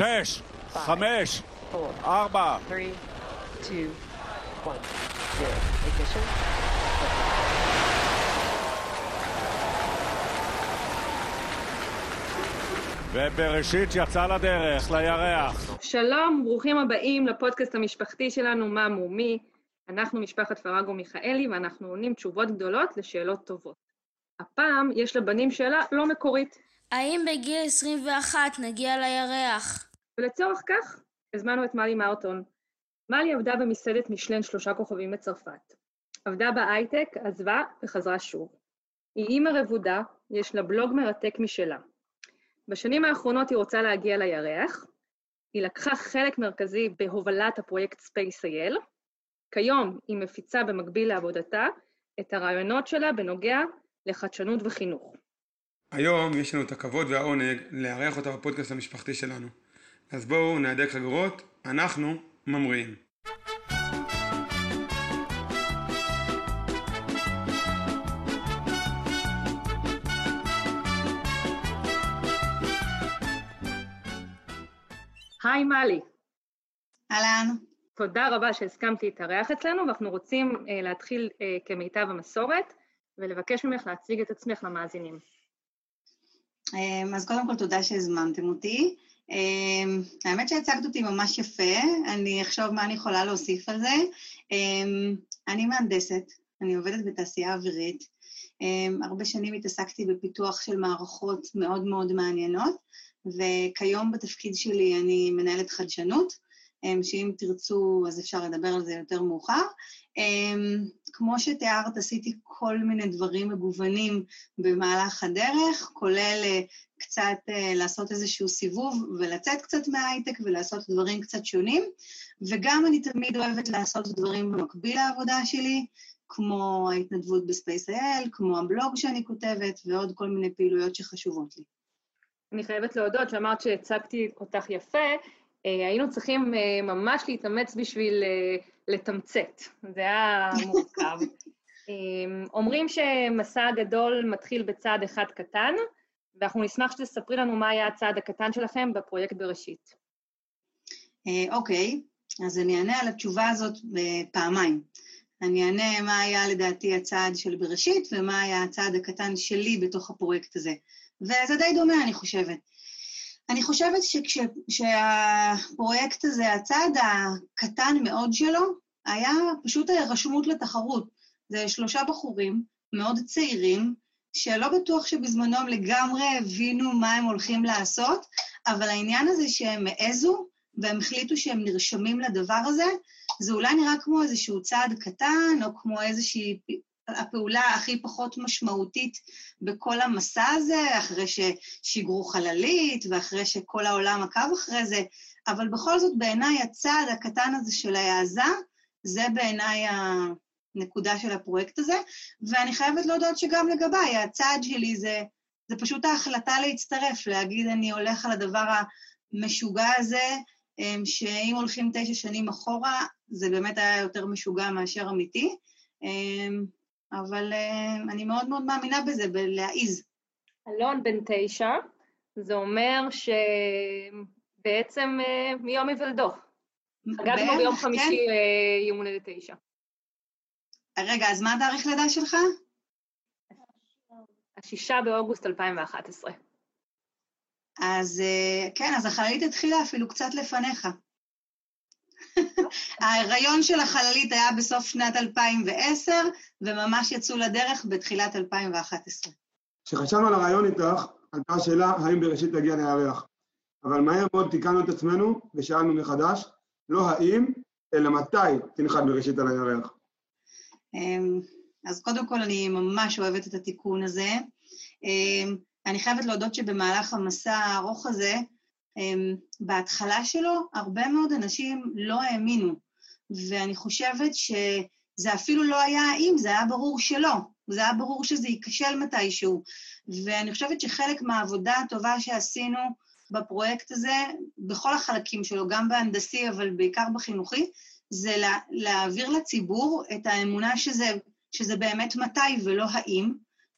שש, חמש, ארבע. ובראשית יצא לדרך, לירח. שלום, ברוכים הבאים לפודקאסט המשפחתי שלנו, מה מומי. אנחנו משפחת פרגו מיכאלי, ואנחנו עונים תשובות גדולות לשאלות טובות. הפעם יש לבנים שאלה לא מקורית. האם בגיל 21 נגיע לירח? ולצורך כך, הזמנו את מלי מארטון. מלי עבדה במסעדת משלן שלושה כוכבים בצרפת. עבדה בהייטק, עזבה וחזרה שוב. היא אימא רבודה, יש לה בלוג מרתק משלה. בשנים האחרונות היא רוצה להגיע לירח. היא לקחה חלק מרכזי בהובלת הפרויקט SpaceIL. כיום היא מפיצה במקביל לעבודתה את הרעיונות שלה בנוגע לחדשנות וחינוך. היום יש לנו את הכבוד והעונג לארח אותה בפודקאסט המשפחתי שלנו. אז בואו נהדק חגורות, אנחנו ממריאים. היי מלי. אהלן. תודה רבה שהסכמתי להתארח אצלנו, ואנחנו רוצים uh, להתחיל uh, כמיטב המסורת, ולבקש ממך להציג את עצמך למאזינים. Um, אז קודם כל תודה שהזמנתם אותי. Um, האמת שהצגת אותי ממש יפה, אני אחשוב מה אני יכולה להוסיף על זה. Um, אני מהנדסת, אני עובדת בתעשייה אווירית. Um, הרבה שנים התעסקתי בפיתוח של מערכות מאוד מאוד מעניינות, וכיום בתפקיד שלי אני מנהלת חדשנות, שאם תרצו אז אפשר לדבר על זה יותר מאוחר. כמו שתיארת, עשיתי כל מיני דברים מגוונים במהלך הדרך, כולל קצת לעשות איזשהו סיבוב ולצאת קצת מההייטק ולעשות דברים קצת שונים, וגם אני תמיד אוהבת לעשות דברים במקביל לעבודה שלי, כמו ההתנדבות בספייס.איי.אל, כמו הבלוג שאני כותבת ועוד כל מיני פעילויות שחשובות לי. אני חייבת להודות שאמרת שהצגתי אותך יפה, היינו צריכים ממש להתאמץ בשביל לתמצת, זה היה מורכב. אומרים שמסע הגדול מתחיל בצעד אחד קטן, ואנחנו נשמח שתספרי לנו מה היה הצעד הקטן שלכם בפרויקט בראשית. אוקיי, אז אני אענה על התשובה הזאת פעמיים. אני אענה מה היה לדעתי הצעד של בראשית, ומה היה הצעד הקטן שלי בתוך הפרויקט הזה. וזה די דומה, אני חושבת. אני חושבת שכשהפרויקט הזה, הצעד הקטן מאוד שלו, היה פשוט רשמות לתחרות. זה שלושה בחורים מאוד צעירים, שלא בטוח שבזמנו הם לגמרי הבינו מה הם הולכים לעשות, אבל העניין הזה שהם העזו, והם החליטו שהם נרשמים לדבר הזה, זה אולי נראה כמו איזשהו צעד קטן, או כמו איזושהי הפעולה הכי פחות משמעותית בכל המסע הזה, אחרי ששיגרו חללית ואחרי שכל העולם עקב אחרי זה, אבל בכל זאת בעיניי הצעד הקטן הזה של ההעזה, זה בעיניי הנקודה של הפרויקט הזה, ואני חייבת להודות שגם לגביי, הצעד שלי זה, זה פשוט ההחלטה להצטרף, להגיד אני הולך על הדבר המשוגע הזה, שאם הולכים תשע שנים אחורה, זה באמת היה יותר משוגע מאשר אמיתי. אבל uh, אני מאוד מאוד מאמינה בזה, בלהעיז. אלון בן תשע, זה אומר שבעצם uh, מיום היוולדו. חגגנו ביום חמישי כן? uh, יום הולדת תשע. רגע, אז מה התאריך לידה שלך? השישה באוגוסט 2011. אז כן, אז החללית התחילה אפילו קצת לפניך. ההיריון של החללית היה בסוף שנת 2010, וממש יצאו לדרך בתחילת 2011. כשחשבנו על הרעיון איתך, עלתה השאלה האם בראשית תגיע לירח. אבל מהר מאוד תיקנו את עצמנו ושאלנו מחדש, לא האם, אלא מתי תנחת בראשית על הירח. אמ, אז קודם כל, אני ממש אוהבת את התיקון הזה. אמ, אני חייבת להודות שבמהלך המסע הארוך הזה, בהתחלה שלו, הרבה מאוד אנשים לא האמינו, ואני חושבת שזה אפילו לא היה האם, זה היה ברור שלא, זה היה ברור שזה ייכשל מתישהו. ואני חושבת שחלק מהעבודה הטובה שעשינו בפרויקט הזה, בכל החלקים שלו, גם בהנדסי, אבל בעיקר בחינוכי, זה לה, להעביר לציבור את האמונה שזה, שזה באמת מתי ולא האם,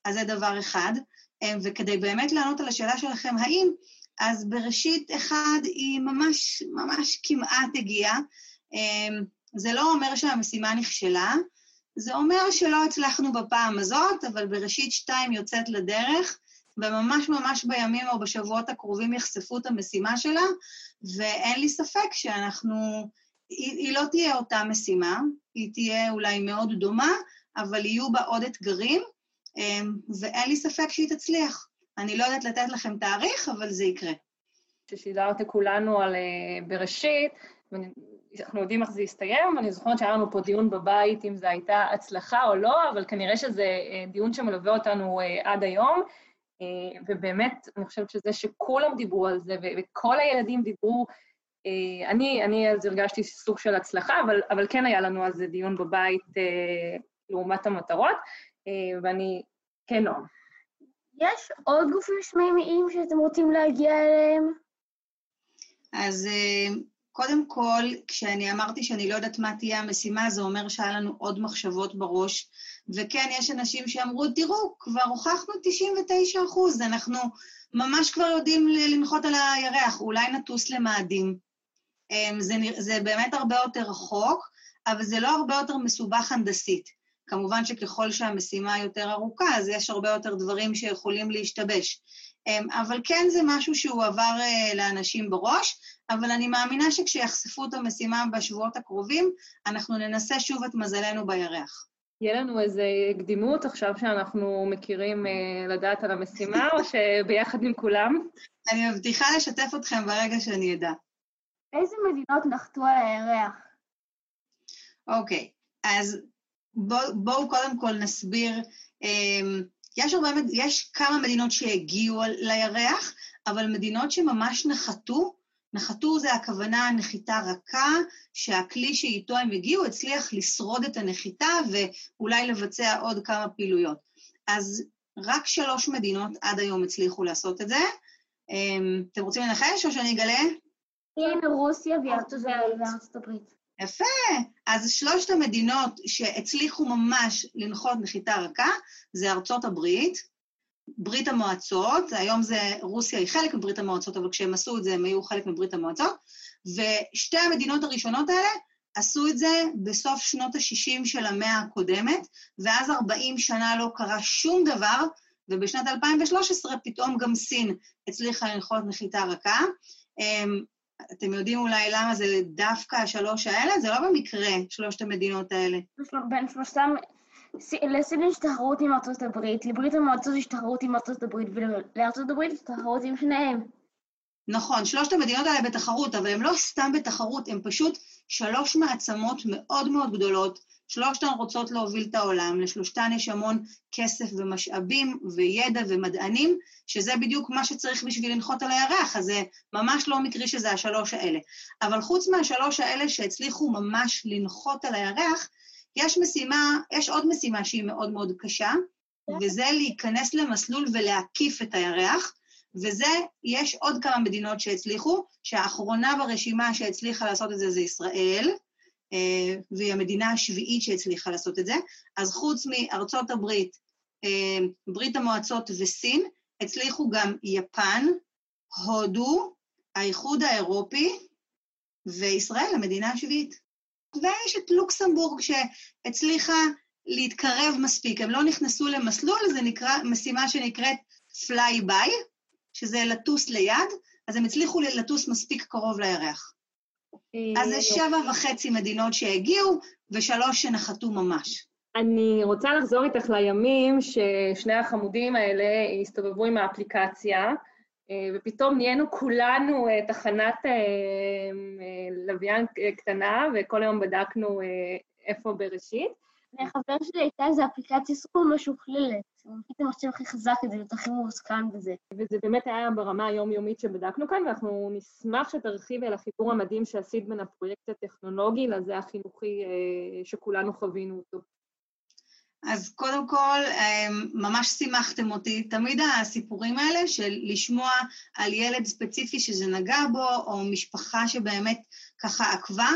אז זה דבר אחד. וכדי באמת לענות על השאלה שלכם, האם, אז בראשית אחד היא ממש, ממש כמעט הגיעה. אמ, זה לא אומר שהמשימה נכשלה, זה אומר שלא הצלחנו בפעם הזאת, אבל בראשית שתיים יוצאת לדרך, וממש ממש בימים או בשבועות הקרובים יחשפו את המשימה שלה, ואין לי ספק שאנחנו... היא, היא לא תהיה אותה משימה, היא תהיה אולי מאוד דומה, אבל יהיו בה עוד אתגרים, אמ, ואין לי ספק שהיא תצליח. אני לא יודעת לתת לכם תאריך, אבל זה יקרה. כששידרת כולנו על uh, בראשית, אנחנו יודעים איך זה יסתיים, אני זוכרת שהיה לנו פה דיון בבית אם זו הייתה הצלחה או לא, אבל כנראה שזה uh, דיון שמלווה אותנו uh, עד היום, ובאמת, אני חושבת שזה שכולם דיברו על זה, וכל הילדים דיברו, אני, אני אז הרגשתי סוג של הצלחה, אבל, אבל כן היה לנו זה דיון בבית לעומת המטרות, ואני, כן, נועם. יש עוד גופים שמיימיים שאתם רוצים להגיע אליהם? אז אה, קודם כל, כשאני אמרתי שאני לא יודעת מה תהיה המשימה, זה אומר שהיה לנו עוד מחשבות בראש. וכן, יש אנשים שאמרו, תראו, כבר הוכחנו 99 אחוז, אנחנו ממש כבר יודעים לנחות על הירח, אולי נטוס למאדים. אמ, זה, זה באמת הרבה יותר רחוק, אבל זה לא הרבה יותר מסובך הנדסית. כמובן שככל שהמשימה יותר ארוכה, אז יש הרבה יותר דברים שיכולים להשתבש. אמ, אבל כן זה משהו שהוא עבר אה, לאנשים בראש, אבל אני מאמינה שכשיחשפו את המשימה בשבועות הקרובים, אנחנו ננסה שוב את מזלנו בירח. יהיה לנו איזה קדימות עכשיו שאנחנו מכירים אה, לדעת על המשימה, או שביחד עם כולם? אני מבטיחה לשתף אתכם ברגע שאני אדע. איזה מדינות נחתו על הירח? אוקיי, אז בואו בוא קודם כל נסביר. אמ, יש, הרבה, יש כמה מדינות שהגיעו לירח, אבל מדינות שממש נחתו, נחתו זה הכוונה נחיתה רכה, שהכלי שאיתו הם הגיעו הצליח לשרוד את הנחיתה ואולי לבצע עוד כמה פעילויות. אז רק שלוש מדינות עד היום הצליחו לעשות את זה. אמ, אתם רוצים לנחש או שאני אגלה? כן, רוסיה וארצות הברית. יפה. אז שלושת המדינות שהצליחו ממש לנחות נחיתה רכה זה ארצות הברית, ברית המועצות, היום זה, רוסיה היא חלק מברית המועצות, אבל כשהם עשו את זה הם היו חלק מברית המועצות, ושתי המדינות הראשונות האלה עשו את זה בסוף שנות ה-60 של המאה הקודמת, ואז 40 שנה לא קרה שום דבר, ובשנת 2013 פתאום גם סין הצליחה לנחות נחיתה רכה. אתם יודעים אולי למה זה דווקא השלוש האלה? זה לא במקרה, שלושת המדינות האלה. בין שלושתם, לסין יש תחרות עם ארצות הברית, לברית המועצות יש תחרות עם ארצות הברית, ולארצות הברית יש תחרות עם שניהם. נכון, שלושת המדינות האלה בתחרות, אבל הן לא סתם בתחרות, הן פשוט שלוש מעצמות מאוד מאוד גדולות, שלושתן רוצות להוביל את העולם, לשלושתן יש המון כסף ומשאבים וידע ומדענים, שזה בדיוק מה שצריך בשביל לנחות על הירח, אז זה ממש לא מקרי שזה השלוש האלה. אבל חוץ מהשלוש האלה שהצליחו ממש לנחות על הירח, יש משימה, יש עוד משימה שהיא מאוד מאוד קשה, וזה להיכנס למסלול ולהקיף את הירח, וזה, יש עוד כמה מדינות שהצליחו, שהאחרונה ברשימה שהצליחה לעשות את זה זה ישראל, והיא המדינה השביעית שהצליחה לעשות את זה. אז חוץ מארצות הברית, אה, ברית המועצות וסין, הצליחו גם יפן, הודו, האיחוד האירופי וישראל, המדינה השביעית. ויש את לוקסמבורג שהצליחה להתקרב מספיק. הם לא נכנסו למסלול, זה נקרא, משימה שנקראת פליי ביי, שזה לטוס ליד, אז הם הצליחו לטוס מספיק קרוב לירח. אז זה שבע וחצי מדינות שהגיעו, ושלוש שנחתו ממש. אני רוצה לחזור איתך לימים ששני החמודים האלה הסתובבו עם האפליקציה, אה, ופתאום נהיינו כולנו אה, תחנת אה, לוויין קטנה, וכל היום בדקנו איפה בראשית. לחבר שלי הייתה איזו אפליקציה סופר משוכללת. פתאום עכשיו הכי חזק כדי להיות הכי מוסכם בזה. וזה באמת היה ברמה היומיומית שבדקנו כאן, ואנחנו נשמח שתרחיבי על החיבור המדהים שעשית בין הפרויקט הטכנולוגי לזה החינוכי אה, שכולנו חווינו אותו. אז קודם כל, אה, ממש שימחתם אותי. תמיד הסיפורים האלה של לשמוע על ילד ספציפי שזה נגע בו, או משפחה שבאמת ככה עקבה,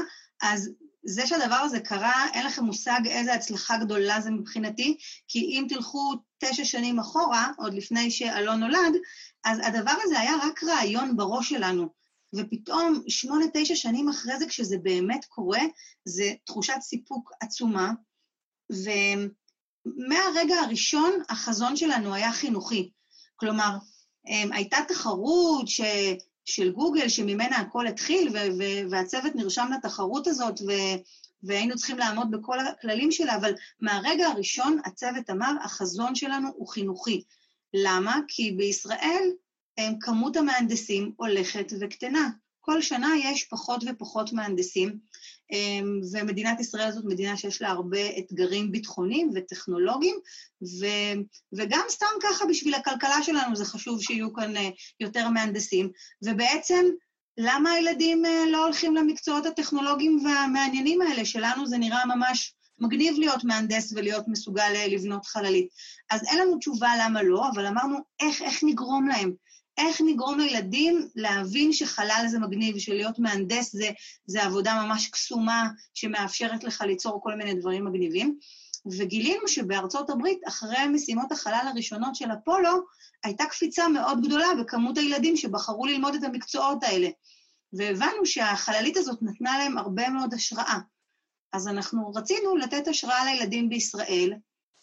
אז זה שהדבר הזה קרה, אין לכם מושג איזה הצלחה גדולה זה מבחינתי, כי אם תלכו תשע שנים אחורה, עוד לפני שאלון נולד, אז הדבר הזה היה רק רעיון בראש שלנו, ופתאום שמונה, תשע שנים אחרי זה, כשזה באמת קורה, זה תחושת סיפוק עצומה, ומהרגע הראשון החזון שלנו היה חינוכי. כלומר, אמ, הייתה תחרות ש... של גוגל, שממנה הכל התחיל, והצוות נרשם לתחרות הזאת, והיינו צריכים לעמוד בכל הכללים שלה, אבל מהרגע הראשון הצוות אמר, החזון שלנו הוא חינוכי. למה? כי בישראל כמות המהנדסים הולכת וקטנה. כל שנה יש פחות ופחות מהנדסים, אמ, ומדינת ישראל זאת מדינה שיש לה הרבה אתגרים ביטחוניים וטכנולוגיים, ו, וגם סתם ככה בשביל הכלכלה שלנו זה חשוב שיהיו כאן אה, יותר מהנדסים, ובעצם למה הילדים אה, לא הולכים למקצועות הטכנולוגיים והמעניינים האלה? שלנו זה נראה ממש מגניב להיות מהנדס ולהיות מסוגל אה, לבנות חללית. אז אין לנו תשובה למה לא, אבל אמרנו איך, איך נגרום להם. איך נגרום לילדים להבין שחלל זה מגניב, שלהיות מהנדס זה, זה עבודה ממש קסומה שמאפשרת לך ליצור כל מיני דברים מגניבים. וגילינו שבארצות הברית, אחרי משימות החלל הראשונות של אפולו, הייתה קפיצה מאוד גדולה בכמות הילדים שבחרו ללמוד את המקצועות האלה. והבנו שהחללית הזאת נתנה להם הרבה מאוד השראה. אז אנחנו רצינו לתת השראה לילדים בישראל,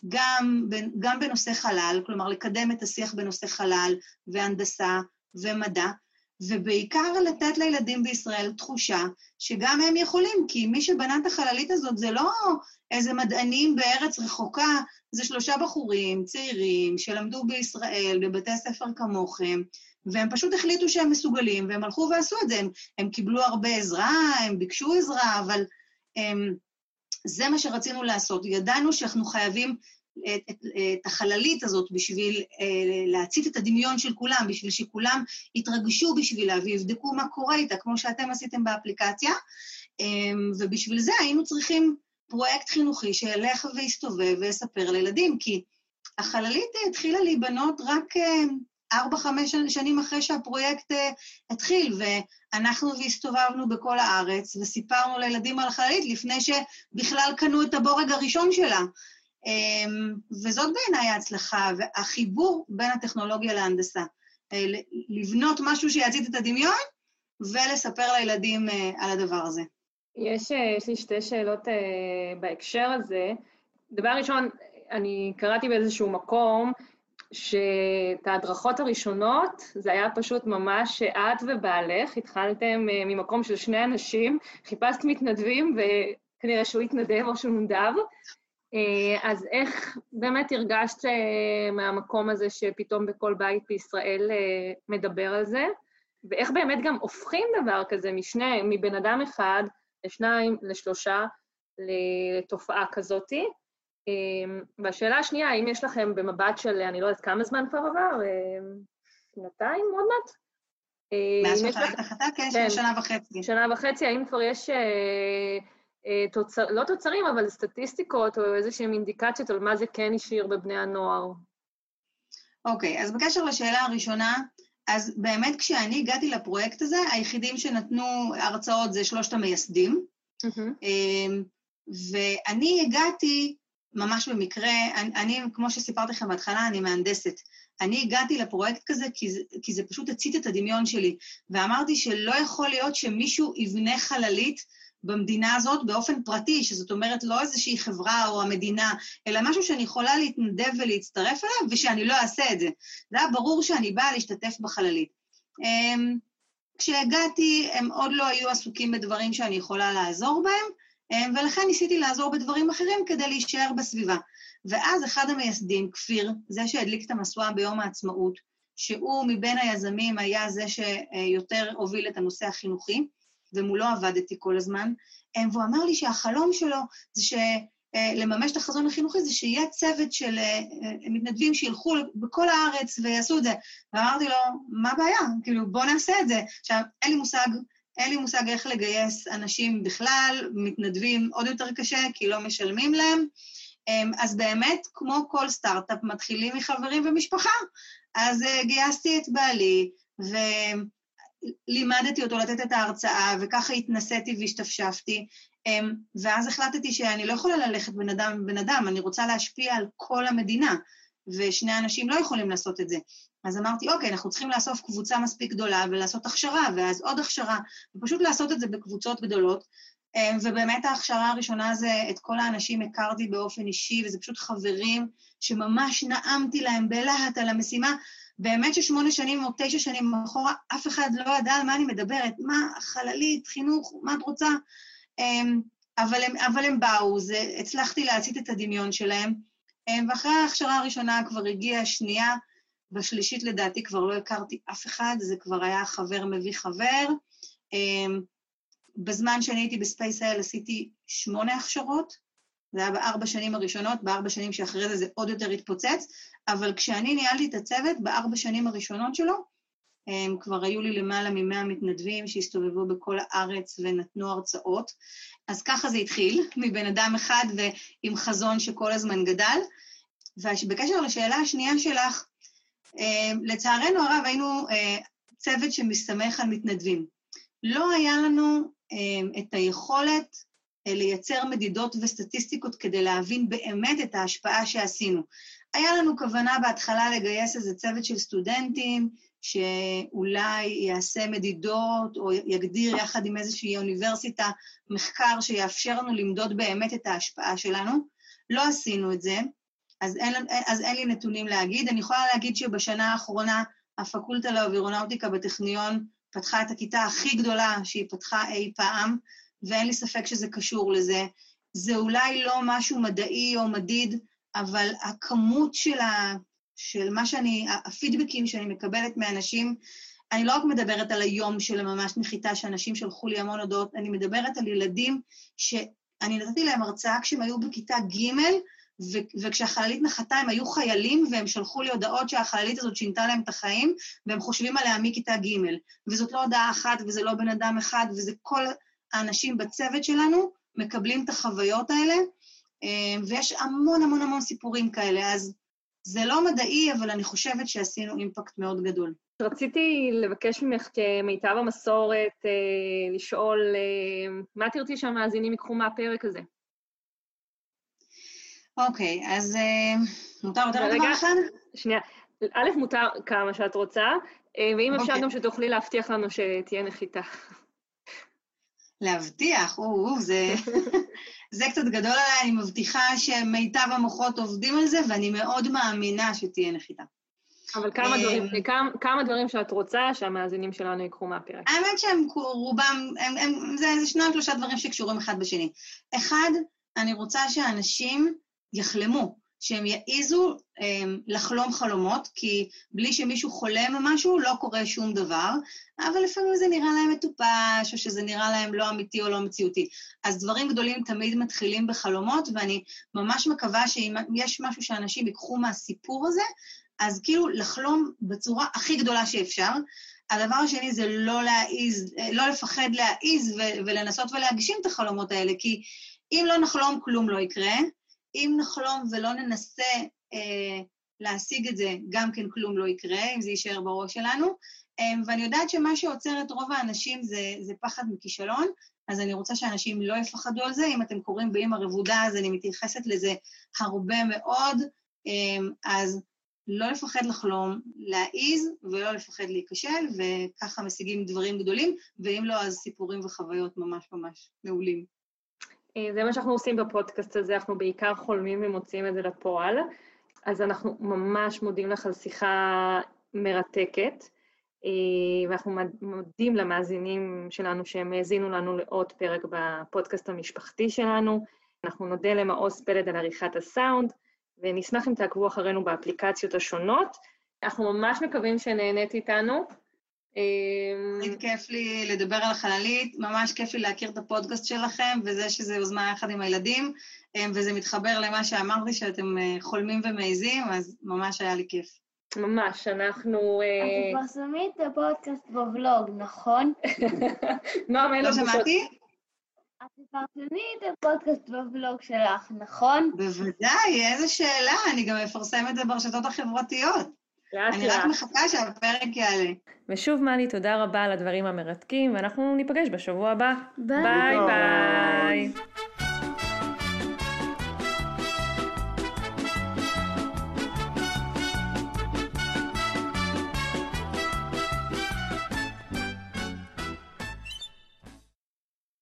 גם, גם בנושא חלל, כלומר לקדם את השיח בנושא חלל והנדסה ומדע, ובעיקר לתת לילדים בישראל תחושה שגם הם יכולים, כי מי שבנה את החללית הזאת זה לא איזה מדענים בארץ רחוקה, זה שלושה בחורים צעירים שלמדו בישראל, בבתי ספר כמוכם, והם פשוט החליטו שהם מסוגלים, והם הלכו ועשו את זה. הם, הם קיבלו הרבה עזרה, הם ביקשו עזרה, אבל הם, זה מה שרצינו לעשות. ידענו שאנחנו חייבים את, את, את החללית הזאת בשביל אה, להצית את הדמיון של כולם, בשביל שכולם יתרגשו בשבילה ויבדקו מה קורה איתה, כמו שאתם עשיתם באפליקציה, אה, ובשביל זה היינו צריכים פרויקט חינוכי שילך ויסתובב ויספר לילדים, כי החללית התחילה להיבנות רק אה, ארבע-חמש שנים אחרי שהפרויקט uh, התחיל, ואנחנו והסתובבנו בכל הארץ וסיפרנו לילדים על החללית לפני שבכלל קנו את הבורג הראשון שלה. Um, וזאת בעיניי ההצלחה, והחיבור בין הטכנולוגיה להנדסה. Uh, לבנות משהו שיצית את הדמיון ולספר לילדים uh, על הדבר הזה. יש, יש לי שתי שאלות uh, בהקשר הזה. דבר ראשון, אני קראתי באיזשהו מקום שאת ההדרכות הראשונות, זה היה פשוט ממש את ובעלך, התחלתם אה, ממקום של שני אנשים, חיפשת מתנדבים וכנראה שהוא התנדב או שהוא נונדב. אה, אז איך באמת הרגשת אה, מהמקום הזה שפתאום בכל בית בישראל מדבר על זה? ואיך באמת גם הופכים דבר כזה משני, מבן אדם אחד לשניים, לשלושה, לתופעה כזאתי? אמ, והשאלה השנייה, האם יש לכם במבט של, אני לא יודעת כמה זמן כבר עבר, אמ, שנתיים עוד מעט? אמ, מאז שחלקת החלטה? כן, כן, שנה וחצי. שנה וחצי, האם כבר יש, אה, אה, תוצר, לא תוצרים, אבל סטטיסטיקות או איזשהן אינדיקציות על מה זה כן השאיר בבני הנוער? אוקיי, אז בקשר לשאלה הראשונה, אז באמת כשאני הגעתי לפרויקט הזה, היחידים שנתנו הרצאות זה שלושת המייסדים. Mm-hmm. ואני הגעתי ממש במקרה, אני, אני, כמו שסיפרתי לכם בהתחלה, אני מהנדסת. אני הגעתי לפרויקט כזה כי זה, כי זה פשוט הצית את הדמיון שלי, ואמרתי שלא יכול להיות שמישהו יבנה חללית במדינה הזאת באופן פרטי, שזאת אומרת לא איזושהי חברה או המדינה, אלא משהו שאני יכולה להתנדב ולהצטרף אליו, ושאני לא אעשה את זה. זה היה ברור שאני באה להשתתף בחללית. אמ, כשהגעתי, הם עוד לא היו עסוקים בדברים שאני יכולה לעזור בהם, ולכן ניסיתי לעזור בדברים אחרים כדי להישאר בסביבה. ואז אחד המייסדים, כפיר, זה שהדליק את המשואה ביום העצמאות, שהוא מבין היזמים היה זה שיותר הוביל את הנושא החינוכי, ומולו עבדתי כל הזמן, אמ, והוא אמר לי שהחלום שלו זה ש... אה, לממש את החזון החינוכי זה שיהיה צוות של אה, אה, מתנדבים שילכו בכל הארץ ויעשו את זה. ואמרתי לו, מה הבעיה? כאילו, בוא נעשה את זה. עכשיו, אין לי מושג אין לי מושג איך לגייס אנשים בכלל, מתנדבים עוד יותר קשה כי לא משלמים להם. אמ, אז באמת, כמו כל סטארט-אפ, מתחילים מחברים ומשפחה. אז אה, גייסתי את בעלי, ולימדתי אותו לתת את ההרצאה, וככה התנסיתי והשתפשפתי. אמ, ואז החלטתי שאני לא יכולה ללכת בן אדם בן אדם, אני רוצה להשפיע על כל המדינה. ושני אנשים לא יכולים לעשות את זה. אז אמרתי, אוקיי, אנחנו צריכים לאסוף קבוצה מספיק גדולה ולעשות הכשרה, ואז עוד הכשרה, ופשוט לעשות את זה בקבוצות גדולות. אמ, ובאמת ההכשרה הראשונה זה, את כל האנשים הכרתי באופן אישי, וזה פשוט חברים שממש נעמתי להם בלהט על המשימה. באמת ששמונה שנים או תשע שנים אחורה, אף אחד לא ידע על מה אני מדברת. מה, חללית, חינוך, מה את רוצה? אמ, אבל הם, אבל הם באו, זה, הצלחתי להצית את הדמיון שלהם, ואחרי ההכשרה הראשונה כבר הגיעה השנייה, בשלישית לדעתי כבר לא הכרתי אף אחד, זה כבר היה חבר מביא חבר. בזמן שאני הייתי בספייס-אל עשיתי שמונה הכשרות, זה היה בארבע שנים הראשונות, בארבע שנים שאחרי זה זה עוד יותר התפוצץ, אבל כשאני ניהלתי את הצוות, בארבע שנים הראשונות שלו, כבר היו לי למעלה ממאה מתנדבים שהסתובבו בכל הארץ ונתנו הרצאות. אז ככה זה התחיל, מבן אדם אחד ועם חזון שכל הזמן גדל. ובקשר לשאלה השנייה שלך, לצערנו הרב היינו צוות שמסתמך על מתנדבים. לא היה לנו את היכולת לייצר מדידות וסטטיסטיקות כדי להבין באמת את ההשפעה שעשינו. היה לנו כוונה בהתחלה לגייס איזה צוות של סטודנטים, שאולי יעשה מדידות או יגדיר יחד עם איזושהי אוניברסיטה מחקר שיאפשר לנו למדוד באמת את ההשפעה שלנו. לא עשינו את זה, אז אין, אז אין לי נתונים להגיד. אני יכולה להגיד שבשנה האחרונה הפקולטה לאווירונאוטיקה בטכניון פתחה את הכיתה הכי גדולה שהיא פתחה אי פעם, ואין לי ספק שזה קשור לזה. זה אולי לא משהו מדעי או מדיד, אבל הכמות של, ה, של מה שאני, הפידבקים שאני מקבלת מאנשים, אני לא רק מדברת על היום של ממש נחיתה, שאנשים שלחו לי המון הודעות, אני מדברת על ילדים שאני נתתי להם הרצאה כשהם היו בכיתה ג', ו- וכשהחללית נחתה הם היו חיילים, והם שלחו לי הודעות שהחללית הזאת שינתה להם את החיים, והם חושבים עליה מכיתה ג', וזאת לא הודעה אחת, וזה לא בן אדם אחד, וזה כל האנשים בצוות שלנו מקבלים את החוויות האלה, אה, ויש המון המון המון סיפורים כאלה, אז זה לא מדעי, אבל אני חושבת שעשינו אימפקט מאוד גדול. רציתי לבקש ממך כמיטב המסורת, אה, לשאול, אה, מה תרצי שהמאזינים ייקחו מהפרק הזה? אוקיי, אז מותר יותר דבר אחד? שנייה. א', מותר כמה שאת רוצה, ואם אפשר אוקיי. גם שתוכלי להבטיח לנו שתהיה נחיתה. להבטיח, או, זה, זה קצת גדול עליי, אני מבטיחה שמיטב המוחות עובדים על זה, ואני מאוד מאמינה שתהיה נחיתה. אבל כמה דברים, כמה, כמה דברים שאת רוצה שהמאזינים שלנו ייקחו מהפרק. האמת שהם רובם, הם, הם, זה, זה שניים שלושה דברים שקשורים אחד בשני. אחד, אני רוצה שאנשים יחלמו. שהם יעיזו הם, לחלום חלומות, כי בלי שמישהו חולם משהו לא קורה שום דבר, אבל לפעמים זה נראה להם מטופש, או שזה נראה להם לא אמיתי או לא מציאותי. אז דברים גדולים תמיד מתחילים בחלומות, ואני ממש מקווה שאם יש משהו שאנשים ייקחו מהסיפור הזה, אז כאילו לחלום בצורה הכי גדולה שאפשר. הדבר השני זה לא להעיז, לא לפחד להעיז ולנסות ולהגשים את החלומות האלה, כי אם לא נחלום, כלום לא יקרה. אם נחלום ולא ננסה אה, להשיג את זה, גם כן כלום לא יקרה, אם זה יישאר בראש שלנו. אה, ואני יודעת שמה שעוצר את רוב האנשים זה, זה פחד מכישלון, אז אני רוצה שאנשים לא יפחדו על זה. אם אתם קוראים באמא רבודה, אז אני מתייחסת לזה הרבה מאוד. אה, אז לא לפחד לחלום, להעיז ולא לפחד להיכשל, וככה משיגים דברים גדולים, ואם לא, אז סיפורים וחוויות ממש ממש מעולים. אה, זה מה שאנחנו עושים בפודקאסט הזה, אנחנו בעיקר חולמים ומוציאים את זה לפועל. אז אנחנו ממש מודים לך על שיחה מרתקת, אה, ואנחנו מודים למאזינים שלנו שהם האזינו לנו לעוד פרק בפודקאסט המשפחתי שלנו. אנחנו נודה למעוז פלד על עריכת הסאונד, ונשמח אם תעקבו אחרינו באפליקציות השונות. אנחנו ממש מקווים שנהנית איתנו. תמיד כיף לי לדבר על החללית, ממש כיף לי להכיר את הפודקאסט שלכם, וזה שזה יוזמה יחד עם הילדים, וזה מתחבר למה שאמרתי, שאתם חולמים ומעיזים, אז ממש היה לי כיף. ממש, אנחנו... את תפרסמי את הפודקאסט בבלוג, נכון? נועם, אין לא שמעתי? את תפרסמי את הפודקאסט בבלוג שלך, נכון? בוודאי, איזה שאלה, אני גם אפרסם את זה ברשתות החברתיות. אני רק מחכה שהפרק יעלה. ושוב, מלי, תודה רבה על הדברים המרתקים, ואנחנו ניפגש בשבוע הבא. ביי. ביי ביי.